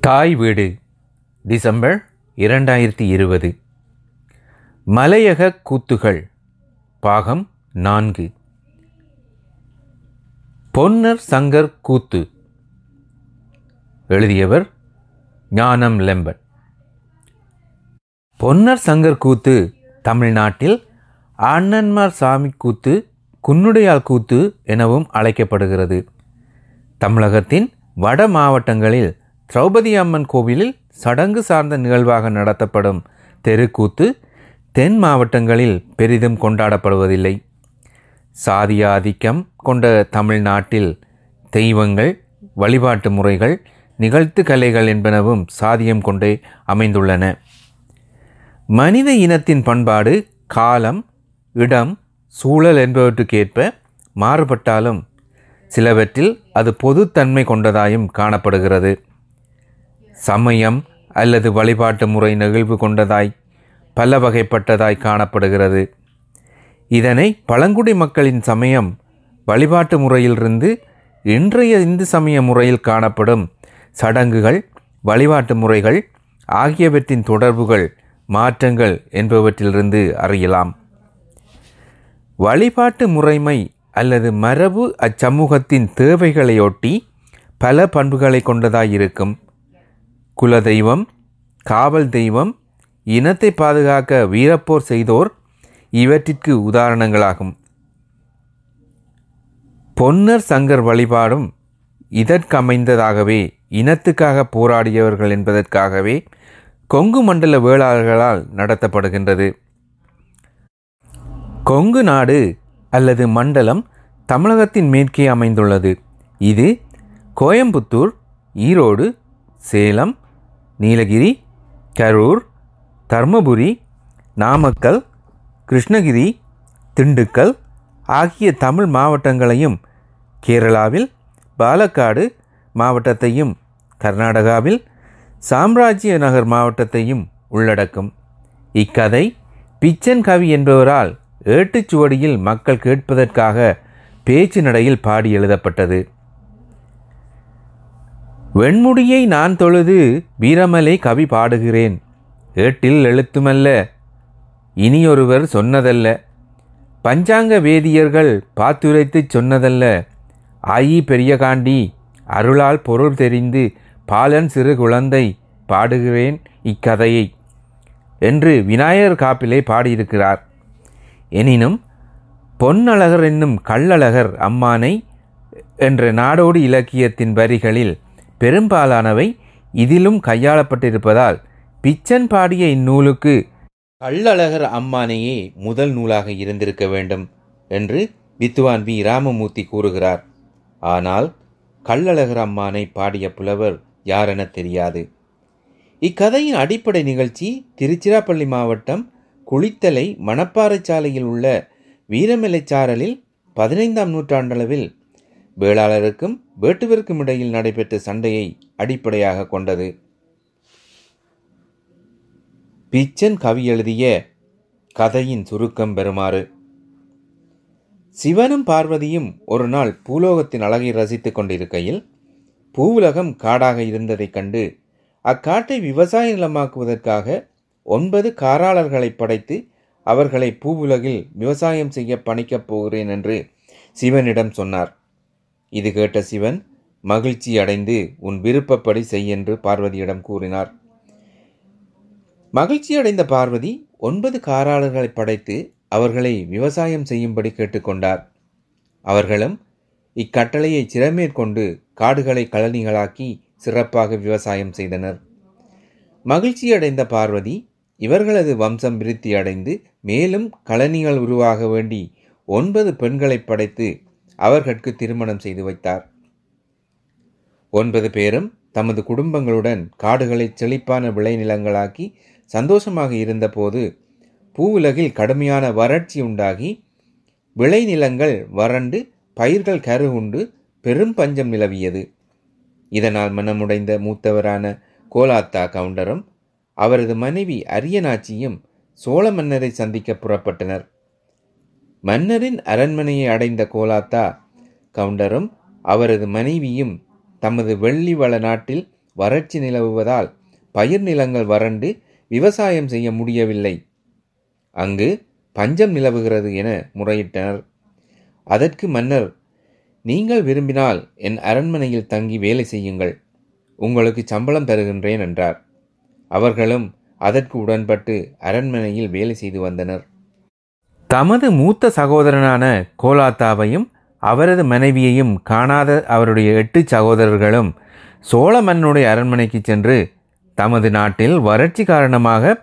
தாய் வீடு டிசம்பர் இரண்டாயிரத்தி இருபது. மலையக கூத்துகள் பாகம் நான்கு. பொன்னர் சங்கர் கூத்து. எழுதியவர் ஞானம் லெம்பன். பொன்னர் சங்கர் கூத்து தமிழ்நாட்டில் அண்ணன்மார் சாமி கூத்து குன்னுடையால் கூத்து எனவும் அழைக்கப்படுகிறது. தமிழகத்தின் வட மாவட்டங்களில் திரௌபதி அம்மன் கோவிலில் சடங்கு சார்ந்த நிகழ்வாக நடத்தப்படும் தெருக்கூத்து தென் மாவட்டங்களில் பெரிதும் கொண்டாடப்படுவதில்லை. சாதிய ஆதிக்கம் கொண்ட தமிழ்நாட்டில் தெய்வங்கள் வழிபாட்டு முறைகள் நிகழ்த்து கலைகள் என்பனவும் சாதியம் கொண்டே அமைந்துள்ளன. மனித இனத்தின் பண்பாடு காலம் இடம் சூழல் என்பவற்றுக்கேற்ப மாறுபட்டாலும் சிலவற்றில் அது பொதுத்தன்மை கொண்டதாயும் காணப்படுகிறது. சமயம் அல்லது வழிபாட்டு முறை நெகிழ்வு கொண்டதாய் பல வகைப்பட்டதாய் காணப்படுகிறது. இதனை பழங்குடி மக்களின் சமயம் வழிபாட்டு முறையிலிருந்து இன்றைய இந்து சமய முறையில் காணப்படும் சடங்குகள் வழிபாட்டு முறைகள் ஆகியவற்றின் தொடர்புகள் மாற்றங்கள் என்பவற்றிலிருந்து அறியலாம். வழிபாட்டு முறைமை அல்லது மரபு அச்சமூகத்தின் தேவைகளையொட்டி பல பண்புகளை குல தெய்வம் காவல் தெய்வம் இனத்தை பாதுகாக்க வீரப்போர் செய்தோர் இவற்றிற்கு உதாரணங்களாகும். பொன்னர் சங்கர் வழிபாடும் இதற்கமைந்ததாகவே இனத்துக்காக போராடியவர்கள் என்பதற்காகவே கொங்கு மண்டல வேளாளர்களால் நடத்தப்படுகின்றது. கொங்கு நாடு அல்லது மண்டலம் தமிழகத்தின் மேற்கே அமைந்துள்ளது. இது கோயம்புத்தூர் ஈரோடு சேலம் நீலகிரி கரூர் தர்மபுரி நாமக்கல் கிருஷ்ணகிரி திண்டுக்கல் ஆகிய தமிழ் மாவட்டங்களையும் கேரளாவில் பாலக்காடு மாவட்டத்தையும் கர்நாடகாவில் சாம்ராஜ்ய நகர் மாவட்டத்தையும் உள்ளடக்கும். இக்கதை பிச்சன் கவி என்பவரால் ஏட்டுச்சுவடியில் மக்கள் கேட்பதற்காக பேச்சு நடையில் பாடி எழுதப்பட்டது. வெண்முடியை நான் தொழுது வீரமலை கவி பாடுகிறேன். ஏட்டில் எழுத்துமல்ல. இனியொருவர் சொன்னதல்ல. பஞ்சாங்க வேதியர்கள் பாத்துரைத்துச் சொன்னதல்ல. ஆயி பெரியகாண்டி அருளால் பொருள் தெரிந்து பாலன் சிறு குழந்தை பாடுகிறேன் இக்கதையை. என்று விநாயகர் காப்பிலே பாடியிருக்கிறார். எனினும் பொன்னழகர் என்னும் கள்ளழகர் அம்மானை என்ற நாடோடி இலக்கியத்தின் வரிகளில் பெரும்பாலானவை இதிலும் கையாளப்பட்டிருப்பதால் பிச்சன் பாடிய இந்நூலுக்கு கள்ளழகர் அம்மானையே முதல் நூலாக இருந்திருக்க வேண்டும் என்று வித்துவான் வி. ராமமூர்த்தி கூறுகிறார். ஆனால் கள்ளழகர் அம்மானை பாடிய புலவர் யாரென தெரியாது. இக்கதையின் அடிப்படை நிகழ்ச்சி திருச்சிராப்பள்ளி மாவட்டம் குளித்தலை மணப்பாறை சாலையில் உள்ள வீரமலைச்சாரலில் பதினைந்தாம் நூற்றாண்டளவில் வேளாளருக்கும் வேட்டுவிற்கும் இடையில் நடைபெற்ற சண்டையை அடிப்படையாக கொண்டது. பிச்சன் கவி எழுதிய கதையின் சுருக்கம் பெறுமாறு. சிவனும் பார்வதியும் ஒரு நாள் பூலோகத்தின் அழகை ரசித்துக் கொண்டிருக்கையில் பூவுலகம் காடாக இருந்ததைக் கண்டு அக்காட்டை விவசாய நிலமாக்குவதற்காக ஒன்பது காராளர்களை படைத்து அவர்களை பூவுலகில் விவசாயம் செய்ய பணிக்கப் போகிறேன் என்று சிவனிடம் சொன்னார். இது கேட்ட சிவன் மகிழ்ச்சி அடைந்து உன் விருப்பப்படி செய் என்று பார்வதியிடம் கூறினார். மகிழ்ச்சி அடைந்த பார்வதி ஒன்பது காராளர்களை படைத்து அவர்களை விவசாயம் செய்யும்படி கேட்டுக்கொண்டார் அவர்களும் இக்கட்டளையை சிறமேற்கொண்டு காடுகளை கழனிகளாக்கி சிறப்பாக விவசாயம் செய்தனர். மகிழ்ச்சியடைந்த பார்வதி இவர்களது வம்சம் விருத்தி அடைந்து மேலும் கழனிகள் உருவாக வேண்டி ஒன்பது பெண்களை படைத்து அவர்களுக்கு திருமணம் செய்து வைத்தார். ஒன்பது பேரும் தமது குடும்பங்களுடன் காடுகளை செழிப்பான விளைநிலங்களாக்கி சந்தோஷமாக இருந்தபோது பூவுலகில் கடுமையான வறட்சி உண்டாகி விளைநிலங்கள் வறண்டு பயிர்கள் கருகுண்டு பெரும் பஞ்சம் நிலவியது. இதனால் மனமுடைந்த மூத்தவரான கோலாத்தா கவுண்டரும் அவரது மனைவி அரியநாச்சியும் சோழ மன்னரை சந்திக்க புறப்பட்டனர். மன்னரின் அரண்மனையை அடைந்த கோலாத்தா கவுண்டரும் அவரது மனைவியும் தமது வெள்ளி வள நாட்டில் வறட்சி நிலவுவதால் பயிர் நிலங்கள் வறண்டு விவசாயம் செய்ய முடியவில்லை. அங்கு பஞ்சம் நிலவுகிறது என முறையிட்டனர். அதற்கு மன்னர் நீங்கள் விரும்பினால் என் அரண்மனையில் தங்கி வேலை செய்யுங்கள். உங்களுக்கு சம்பளம் தருகின்றேன் என்றார். அவர்களும் அதற்கு உடன்பட்டு அரண்மனையில் வேலை செய்து வந்தனர். தமது மூத்த சகோதரனான கோலாத்தாவையும் அவரது மனைவியையும் காணாத அவருடைய எட்டு சகோதரர்களும் சோழ மன்னுடைய அரண்மனைக்கு சென்று தமது நாட்டில் வறட்சி காரணமாக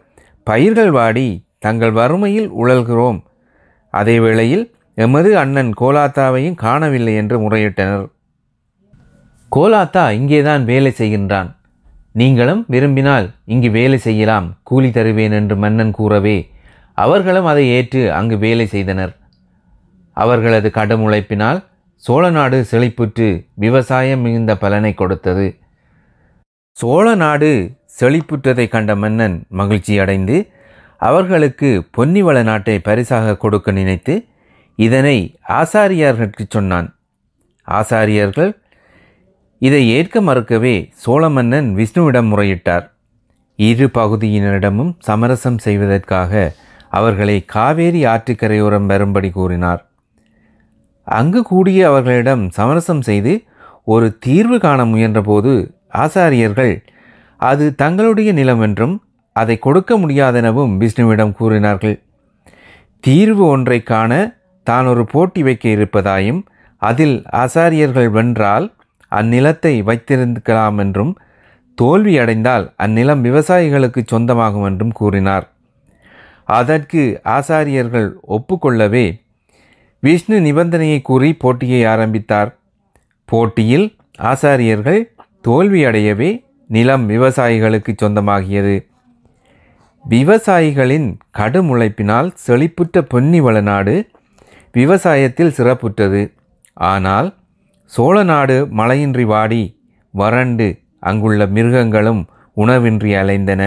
பயிர்கள் வாடி தங்கள் வறுமையில் உழல்கிறோம். அதே வேளையில் எமது அண்ணன் கோலாத்தாவையும் காணவில்லை என்று முறையிட்டனர். கோலாத்தா இங்கேதான் வேலை செய்கின்றான். நீங்களும் விரும்பினால் இங்கு வேலை செய்யலாம் கூலி தருவேன் என்று மன்னன் கூறவே அவர்களும் அதை ஏற்று அங்கு வேலை செய்தனர். அவர்களது கடும் உழைப்பினால் சோழ நாடு செழிப்புற்று விவசாயம் மிகுந்த பலனை கொடுத்தது. சோழ நாடு செழிப்புற்றதை கண்ட மன்னன் மகிழ்ச்சி அடைந்து அவர்களுக்கு பொன்னிவள நாட்டை பரிசாக கொடுக்க நினைத்து இதனை ஆசாரியார்களுக்கு சொன்னான். ஆசாரியர்கள் இதை ஏற்க மறுக்கவே சோழ மன்னன் விஷ்ணுவிடம் முறையிட்டார். இரு பகுதியினரிடமும் சமரசம் செய்வதற்காக அவர்களை காவேரி ஆற்றுக்கரையோரம் வரும்படி கூறினார். அங்கு கூடிய அவர்களிடம் சமரசம் செய்து ஒரு தீர்வு காண முயன்றபோது ஆசாரியர்கள் அது தங்களுடைய நிலம் என்றும் அதை கொடுக்க முடியாதெனவும் விஷ்ணுவிடம் கூறினார்கள். தீர்வு ஒன்றை காண தான் ஒரு போட்டி வைக்க இருப்பதாயும் அதில் ஆசாரியர்கள் வென்றால் அந்நிலத்தை வைத்திருக்கலாம் என்றும் தோல்வியடைந்தால் அந்நிலம் விவசாயிகளுக்கு சொந்தமாகும் என்றும் கூறினார். அதற்கு ஆசாரியர்கள் ஒப்புக்கொள்ளவே விஷ்ணு நிபந்தனையை கூறி போட்டியை ஆரம்பித்தார். போட்டியில் ஆசாரியர்கள் தோல்வியடையவே நிலம் விவசாயிகளுக்கு சொந்தமாகியது. விவசாயிகளின் கடும் உழைப்பினால் செழிப்புற்ற பொன்னி வளநாடு விவசாயத்தில் சிறப்புற்றது. ஆனால் சோழ நாடு மழையின்றி வாடி வறண்டு அங்குள்ள மிருகங்களும் உணவின்றி அலைந்தன.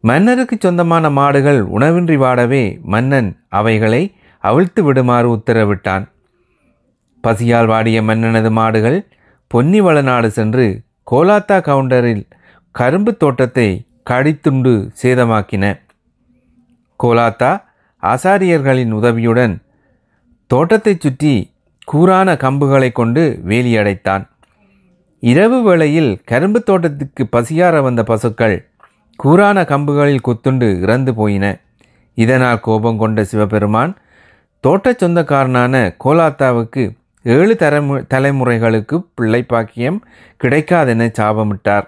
மன்னருக்கு சொந்தமான மாடுகள் உணவின்றி வாடவே மன்னன் அவைகளை அவிழ்த்து விடுமாறு உத்தரவிட்டான். பசியால் வாடிய மன்னனது மாடுகள் பொன்னிவள நாடு சென்று கோலாத்தா கவுண்டரில் கரும்பு தோட்டத்தை கடித்துண்டு சேதமாக்கின. கோலாத்தா ஆசாரியர்களின் உதவியுடன் தோட்டத்தைச் சுற்றி கூரான கம்புகளை கொண்டு வேலியடைத்தான். இரவு வேளையில் கரும்பு தோட்டத்துக்கு பசியார வந்த பசுக்கள் கூரான கம்புகளில் குத்துண்டு இறந்து போயின. இதனால் கோபம் கொண்ட சிவபெருமான் தோட்டச் சொந்தக்காரனான கோலாத்தாவுக்கு ஏழு தரமு தலைமுறைகளுக்கு பிள்ளை பாக்கியம் கிடைக்காதென சாபமிட்டார்.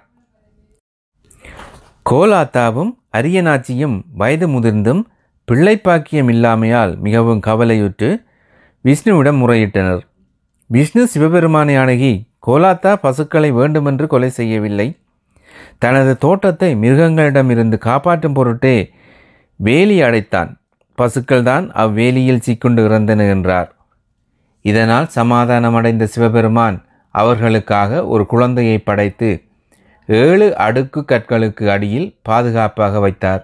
கோலாத்தாவும் அரியநாச்சியும் வயது முதிர்ந்தும் பிள்ளை பாக்கியம் இல்லாமையால் மிகவும் கவலையுற்று விஷ்ணுவிடம் முறையிட்டனர். விஷ்ணு சிவபெருமானை அணுகி கோலாத்தா பசுக்களை வேண்டுமென்று கொலை செய்யவில்லை. தனது தோட்டத்தை மிருகங்களிடமிருந்து காப்பாற்றும் பொருட்டே வேலி அடைத்தான். பசுக்கள்தான் அவ்வேலியில் சிக்குண்டு இறந்தன என்றார். இதனால் சமாதானமடைந்த சிவபெருமான் அவர்களுக்காக ஒரு குழந்தையை படைத்து ஏழு அடுக்கு கற்களுக்கு அடியில் பாதுகாப்பாக வைத்தார்.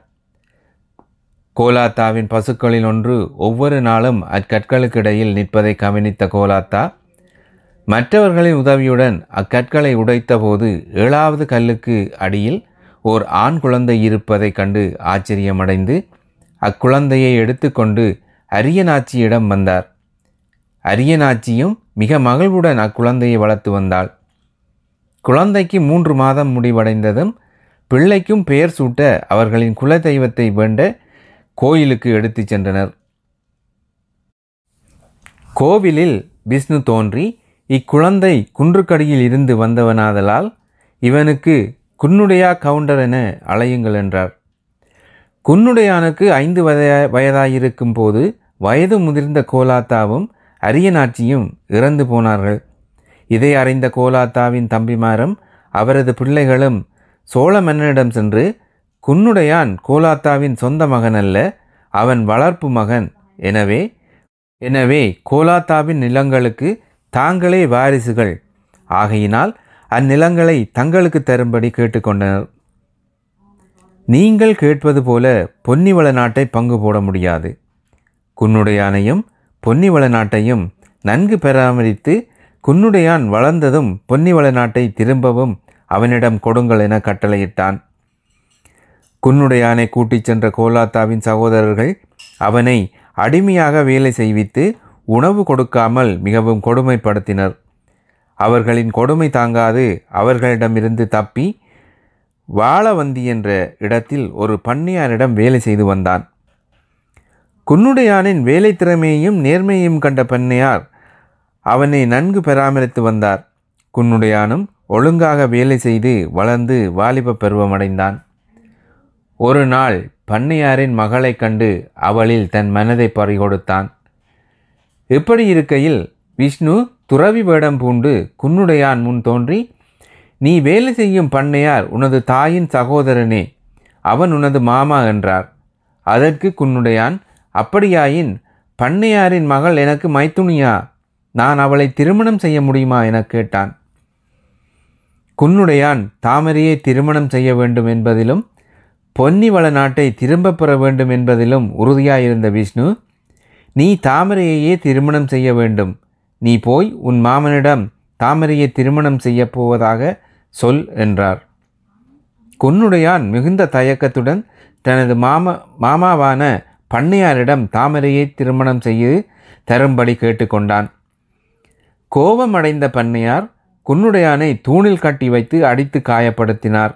கோலாத்தாவின் பசுக்களில் ஒன்று ஒவ்வொரு நாளும் அக்கற்களுக்கு இடையில் நிற்பதை கவனித்த கோலாத்தா மற்றவர்களின் உதவியுடன் அக்கற்களை உடைத்தபோது ஏழாவது கல்லுக்கு அடியில் ஓர் ஆண் குழந்தை இருப்பதைக் கண்டு ஆச்சரியமடைந்து அக்குழந்தையை எடுத்துக்கொண்டு அரியநாச்சியிடம் வந்தார். அரியநாச்சியும் மிக மகிழ்வுடன் அக்குழந்தையை வளர்த்து வந்தாள். குழந்தைக்கு மூன்று மாதம் முடிவடைந்ததும் பிள்ளைக்கும் பெயர் சூட்ட அவர்களின் குலதெய்வத்தை வேண்ட கோயிலுக்கு எடுத்துச் சென்றனர். கோவிலில் விஷ்ணு தோன்றி இக்குழந்தை குன்றுக்கடியில் இருந்து வந்தவனாதலால் இவனுக்கு குன்னுடையா கவுண்டர் என அழையுங்கள் என்றார். குன்னுடையானுக்கு ஐந்து வயதா வயதாயிருக்கும் போது வயது முதிர்ந்த கோலாத்தாவும் அரியநாட்சியும் இறந்து போனார்கள். இதை அறிந்த கோலாத்தாவின் தம்பிமாரும் அவரது பிள்ளைகளும் சோழ மன்னனிடம் சென்று குன்னுடையான் கோலாத்தாவின் சொந்த மகன் அல்ல அவன் வளர்ப்பு மகன். எனவே எனவே கோலாத்தாவின் நிலங்களுக்கு தாங்களே வாரிசுகள். ஆகையினால் அந்நிலங்களை தங்களுக்கு தரும்படி கேட்டுக்கொண்டனர் நீங்கள் கேட்பது போல பொன்னிவள நாட்டை பங்கு போட முடியாது. குன்னுடையானையும் பொன்னிவள நாட்டையும் நன்கு பராமரித்து குன்னுடையான் வளர்ந்ததும் பொன்னிவள நாட்டை திரும்பவும் அவனிடம் கொடுங்கள் என கட்டளையிட்டான். குன்னுடையானை கூட்டிச் சென்ற கோலாத்தாவின் சகோதரர்கள் அவனை அடிமையாக வேலை செய்வித்து உணவு கொடுக்காமல் மிகவும் கொடுமைப்படுத்தினர். அவர்களின் கொடுமை தாங்காது அவர்களிடமிருந்து தப்பி வாழவந்தி என்ற இடத்தில் ஒரு பண்ணையாரிடம் வேலை செய்து வந்தான். குன்னுடையானின் வேலை திறமையையும் நேர்மையையும் கண்ட பண்ணையார் அவனை நன்கு பராமரித்து வந்தார். குன்னுடையானும் ஒழுங்காக வேலை செய்து வளர்ந்து வாலிப பருவமடைந்தான். ஒரு நாள் பண்ணையாரின் மகளைக் கண்டு அவளில் தன் மனதை பறிகொடுத்தான். எப்படி இருக்கையில் விஷ்ணு துறவி வேடம் பூண்டு குன்னுடையான் முன் தோன்றி நீ வேலை செய்யும் பண்ணையார் உனது தாயின் சகோதரனே அவன் உனது மாமா என்றார். அதற்கு குன்னுடையான் அப்படியாயின் பண்ணையாரின் மகள் எனக்கு மைத்துணியா நான் அவளை திருமணம் செய்ய முடியுமா? என கேட்டான். குன்னுடையான் தாமரையை திருமணம் செய்ய வேண்டும் என்பதிலும் பொன்னிவள நாட்டை திரும்பப் பெற வேண்டும் என்பதிலும் உறுதியாயிருந்த விஷ்ணு நீ தாமரையையே திருமணம் செய்ய வேண்டும். நீ போய் உன் மாமனிடம் தாமரையை திருமணம் செய்யப் போவதாக சொல் என்றார். குன்னுடையான் மிகுந்த தயக்கத்துடன் தனது மாமா மாமாவான பண்ணையாரிடம் தாமரையை திருமணம் செய்து தரும்படி கேட்டுக்கொண்டான் கோபமடைந்த பண்ணையார் குன்னுடையானை தூணில் கட்டி வைத்து அடித்து காயப்படுத்தினார்.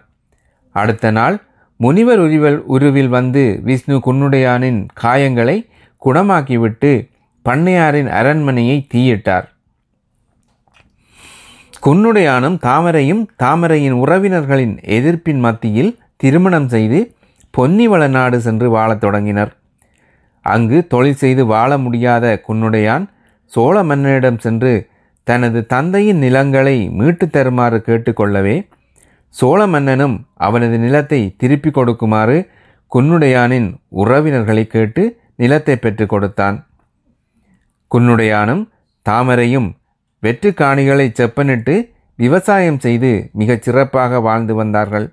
அடுத்த நாள் முனிவர் உருவில் உருவில் வந்து விஷ்ணு குன்னுடையானின் காயங்களை குணமாக்கிவிட்டு பண்ணையாரின் அரண்மனையை தீயிட்டார். குன்னுடையானும் தாமரையும் தாமரையின் உறவினர்களின் எதிர்ப்பின் மத்தியில் திருமணம் செய்து பொன்னிவள நாடு சென்று வாழத் தொடங்கினர். அங்கு தொழில் செய்து வாழ முடியாத குன்னுடையான் சோழ மன்னனிடம் சென்று தனது தந்தையின் நிலங்களை மீட்டு தருமாறு கேட்டுக்கொள்ளவே சோழ மன்னனும் அவனது நிலத்தை திருப்பி கொடுக்குமாறு குன்னுடையானின் உறவினர்களை கேட்டு நிலத்தை பெற்றுக் கொடுத்தான். குன்னுடையானும் தாமரையும் வெற்று காணிகளை செப்பனிட்டு விவசாயம் செய்து மிகச் சிறப்பாக வாழ்ந்து வந்தார்கள்.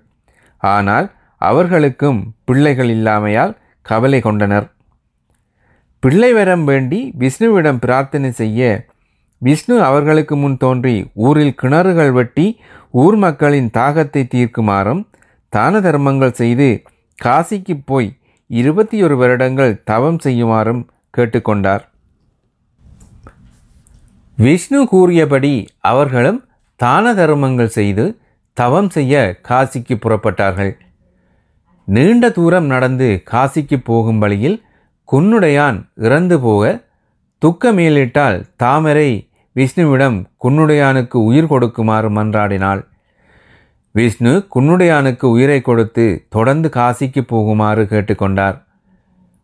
ஆனால் அவர்களுக்கும் பிள்ளைகள் இல்லாமையால் கவலை கொண்டனர். பிள்ளை வரம் வேண்டி விஷ்ணுவிடம் பிரார்த்தனை செய்ய விஷ்ணு அவர்களுக்கு முன் தோன்றி ஊரில் கிணறுகள் வெட்டி ஊர் மக்களின் தாகத்தை தீர்க்குமாறும் தான தர்மங்கள் செய்து காசிக்கு போய் இருபத்தி ஒரு வருடங்கள் தவம் செய்யுமாறும் கேட்டுக்கொண்டார். விஷ்ணு கூறியபடி அவர்களும் தான தர்மங்கள் செய்து தவம் செய்ய காசிக்கு புறப்பட்டார்கள். நீண்ட தூரம் நடந்து காசிக்கு போகும் வழியில் குன்னுடையான் இறந்து போக துக்கமேலிட்டால் தாமரை விஷ்ணுவிடம் குன்னுடையானுக்கு உயிர் கொடுக்குமாறு மன்றாடினாள். விஷ்ணு குன்னுடையானுக்கு உயிரை கொடுத்து தொடர்ந்து காசிக்கு போகுமாறு கேட்டுக்கொண்டார்.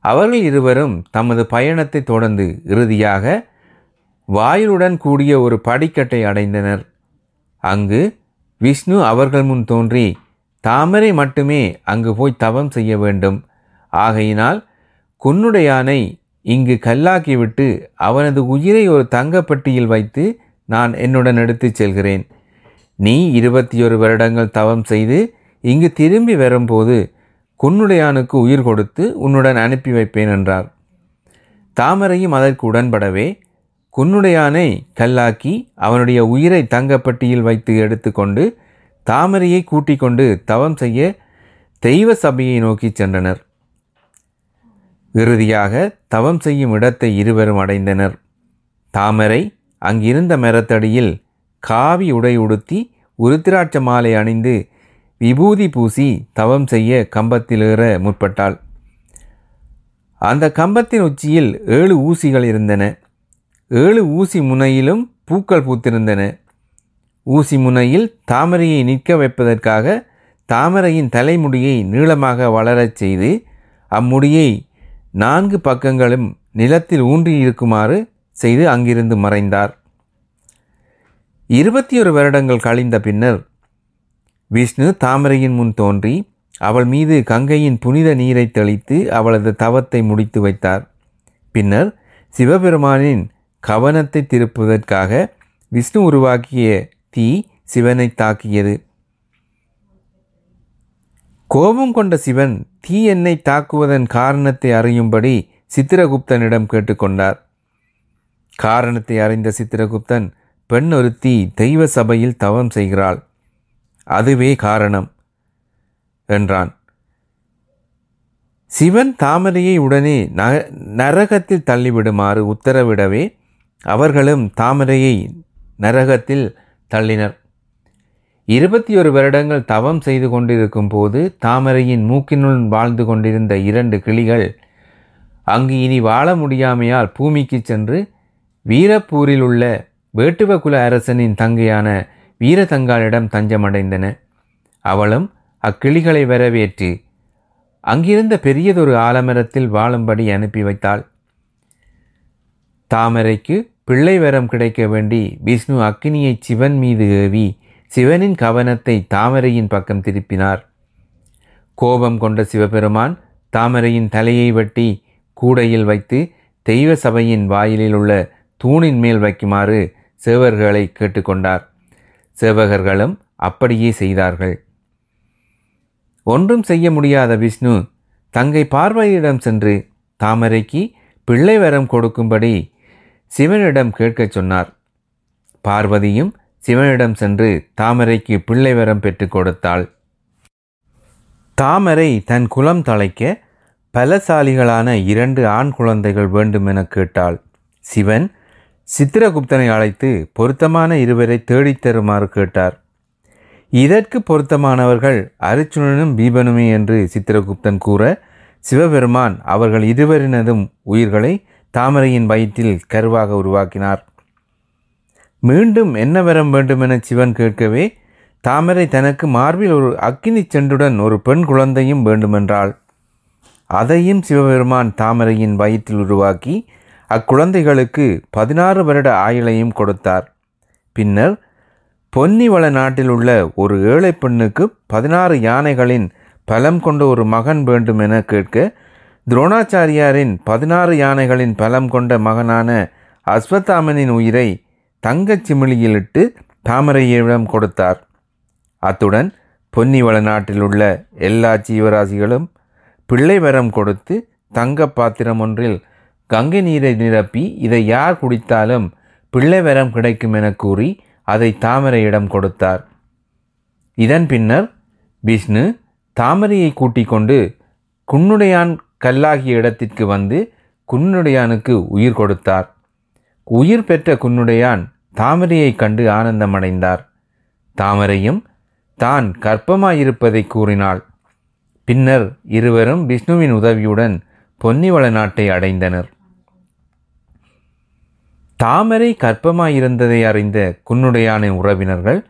அவர்கள் இருவரும் தமது பயணத்தை தொடர்ந்து இறுதியாக வாயிலுடன் கூடிய ஒரு படிக்கட்டை அடைந்தனர். அங்கு விஷ்ணு அவர்கள் முன் தோன்றி தாமரை மட்டுமே அங்கு போய் தவம் செய்ய வேண்டும். ஆகையினால் குன்னுடையானை இங்கு கல்லாக்கிவிட்டு அவனது உயிரை ஒரு தங்கப்பட்டியில் வைத்து நான் என்னுடன் எடுத்துச் செல்கிறேன். நீ இருபத்தி ஒரு வருடங்கள் தவம் செய்து இங்கு திரும்பி வரும்போது குன்னுடையானுக்கு உயிர் கொடுத்து உன்னுடன் அனுப்பி வைப்பேன் என்றார். தாமரையும் அதற்கு உடன்படவே குன்னுடையானை கல்லாக்கி அவனுடைய உயிரை தங்கப்பட்டியில் வைத்து எடுத்துக்கொண்டு தாமரையை கூட்டிக் கொண்டு தவம் செய்ய தெய்வ சபையை நோக்கி சென்றனர். இறுதியாக தவம் செய்யும் இடத்தை இருவரும் அடைந்தனர். தாமரை அங்கிருந்த மரத்தடியில் காவி உடை உடுத்தி உருத்திராட்ச மாலை அணிந்து விபூதி பூசி தவம் செய்ய கம்பத்திலேற முற்பட்டாள். அந்த கம்பத்தின் உச்சியில் ஏழு ஊசிகள் இருந்தன. ஏழு ஊசி முனையிலும் பூக்கள் பூத்திருந்தன. ஊசி முனையில் தாமரையை நிற்க வைப்பதற்காக தாமரையின் தலைமுடியை நீளமாக வளரச் செய்து அம்முடியை நான்கு பக்கங்களும் நிலத்தில் ஊன்றி இருக்குமாறு செய்து அங்கிருந்து மறைந்தார். இருபத்தி ஒரு வருடங்கள் கழிந்த பின்னர் விஷ்ணு தாமரையின் முன் தோன்றி அவள் மீது கங்கையின் புனித நீரை தெளித்து அவளது தவத்தை முடித்து வைத்தார். பின்னர் சிவபெருமானின் கவனத்தை திருப்புவதற்காக விஷ்ணு உருவாக்கிய தீ சிவனை தாக்கியது. கோபம் கொண்ட சிவன் தீ என்னை தாக்குவதன் காரணத்தை அறியும்படி சித்திரகுப்தனிடம் கேட்டுக்கொண்டார் காரணத்தை அறிந்த சித்திரகுப்தன் பெண் ஒருத்தி தெய்வ சபையில் தவம் செய்கிறாள். அதுவே காரணம் என்றான். சிவன் தாமரையை உடனே ந நரகத்தில் தள்ளிவிடுமாறு உத்தரவிடவே அவர்களும் தாமரையை நரகத்தில் தள்ளினர். இருபத்தி ஒரு வருடங்கள் தவம் செய்து கொண்டிருக்கும் போது தாமரையின் மூக்கினுள் வாழ்ந்து கொண்டிருந்த இரண்டு கிளிகள் அங்கு இனி வாழ முடியாமையால் பூமிக்கு சென்று வீரப்பூரில் உள்ள வேட்டுவகுல அரசனின் தங்கையான வீரதங்காளிடம் தஞ்சமடைந்தன. அவளும் அக்கிளிகளை வரவேற்று அங்கிருந்த பெரியதொரு ஆலமரத்தில் வாழும்படி அனுப்பி வைத்தாள். தாமரைக்கு பிள்ளை வரம் கிடைக்க வேண்டி விஷ்ணு அக்கினியை சிவன் மீது ஏவி சிவனின் கவனத்தை தாமரையின் பக்கம் திருப்பினார். கோபம் கொண்ட சிவபெருமான் தாமரையின் தலையை வெட்டி கூடையில் வைத்து தெய்வ சபையின் வாயிலில் உள்ள தூணின் மேல் வைக்குமாறு சேவர்களை கேட்டுக்கொண்டார். சேவகர்களும் அப்படியே செய்தார்கள். ஒன்றும் செய்ய முடியாத விஷ்ணு தங்கை பார்வதியிடம் சென்று தாமரைக்கு பிள்ளை வரம் கொடுக்கும்படி சிவனிடம் கேட்கச் சொன்னார். பார்வதியும் சிவனிடம் சென்று தாமரைக்கு பிள்ளை வரம் பெற்றுக் கொடுத்தாள். தாமரை தன் குலம் தலைக்க பலசாலிகளான இரண்டு ஆண் குழந்தைகள் வேண்டுமென கேட்டாள். சிவன் சித்திரகுப்தனை அழைத்து பொருத்தமான இருவரை தேடித் தருமாறு கேட்டார். இதற்கு பொருத்தமானவர்கள் அருச்சுனனும் பீபனுமே என்று சித்திரகுப்தன் கூற சிவபெருமான் அவர்கள் இருவரினதும் உயிர்களை தாமரையின் வயிற்றில் கருவாக உருவாக்கினார். மீண்டும் என்ன வரம் வேண்டுமென சிவன் கேட்கவே தாமரை தனக்கு மார்பில் ஒரு அக்கினி சென்றுடன் ஒரு பெண் குழந்தையும் வேண்டுமென்றாள். அதையும் சிவபெருமான் தாமரையின் வயிற்றில் உருவாக்கி அக்குழந்தைகளுக்கு பதினாறு வருட ஆயுளையும் கொடுத்தார். பின்னர் பொன்னிவள நாட்டில் உள்ள ஒரு ஏழை பெண்ணுக்கு பதினாறு யானைகளின் பலம் கொண்ட ஒரு மகன் வேண்டும் என கேட்க துரோணாச்சாரியாரின் பதினாறு யானைகளின் பலம் கொண்ட மகனான அஸ்வத்தாமனின் உயிரை தங்கச் சிமிழியிலிட்டு தாமரையிடம் கொடுத்தார். அத்துடன் பொன்னிவள நாட்டில் உள்ள எல்லா ஜீவராசிகளும் பிள்ளை வரம் கொடுத்து தங்க பாத்திரம் ஒன்றில் கங்கை நீரை நிரப்பி இதை யார் குடித்தாலும் பிள்ளை வரம் கிடைக்கும் என கூறி அதை தாமரையிடம் கொடுத்தார். இதன் பின்னர் விஷ்ணு தாமரையை கூட்டிக் கொண்டு குன்னுடையான் கல்லாகிய இடத்திற்கு வந்து குன்னுடையானுக்கு உயிர் கொடுத்தார். உயிர் பெற்ற குன்னுடையான் தாமரையைக் கண்டு ஆனந்தமடைந்தார். தாமரையும் தான் கற்பமாயிருப்பதை கூறினாள். பின்னர் இருவரும் விஷ்ணுவின் உதவியுடன் பொன்னிவள நாட்டை அடைந்தனர். தாமரை கற்பமாயிருந்ததை அறிந்த குன்னுடையானின் உறவினர்கள்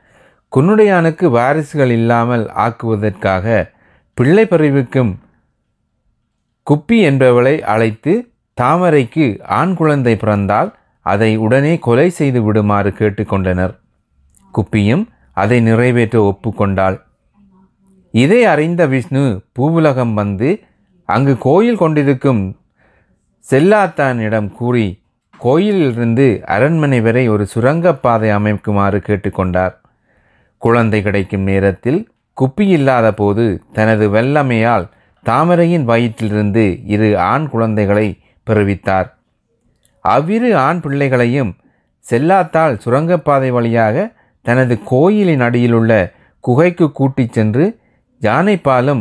குன்னுடையானுக்கு வாரிசுகள் இல்லாமல் ஆக்குவதற்காக பிள்ளை பறிவுக்கும் குப்பி என்பவளை அழைத்து தாமரைக்கு ஆண் குழந்தை பிறந்தால் அதை உடனே கொலை செய்து விடுமாறு கேட்டுக்கொண்டனர். குப்பியும் அதை நிறைவேற்ற ஒப்புக்கொண்டாள். இதை அறிந்த விஷ்ணு பூவுலகம் வந்து அங்கு கோயில் கொண்டிருக்கும் செல்லாத்தானிடம் கூறி கோயிலிலிருந்து அரண்மனை வரை ஒரு சுரங்கப்பாதை அமைக்குமாறு கேட்டுக்கொண்டார். குழந்தை கிடைக்கும் நேரத்தில் குப்பி இல்லாத போது தனது வெள்ளமையால் தாமரையின் வயிற்றிலிருந்து இரு ஆண் குழந்தைகளை பிறவித்தார். அவ்விரு ஆண் பிள்ளைகளையும் செல்லாத்தால் சுரங்கப்பாதை வழியாக தனது கோயிலின் அடியிலுள்ள குகைக்கு கூட்டிச் சென்று யானைப்பாலும்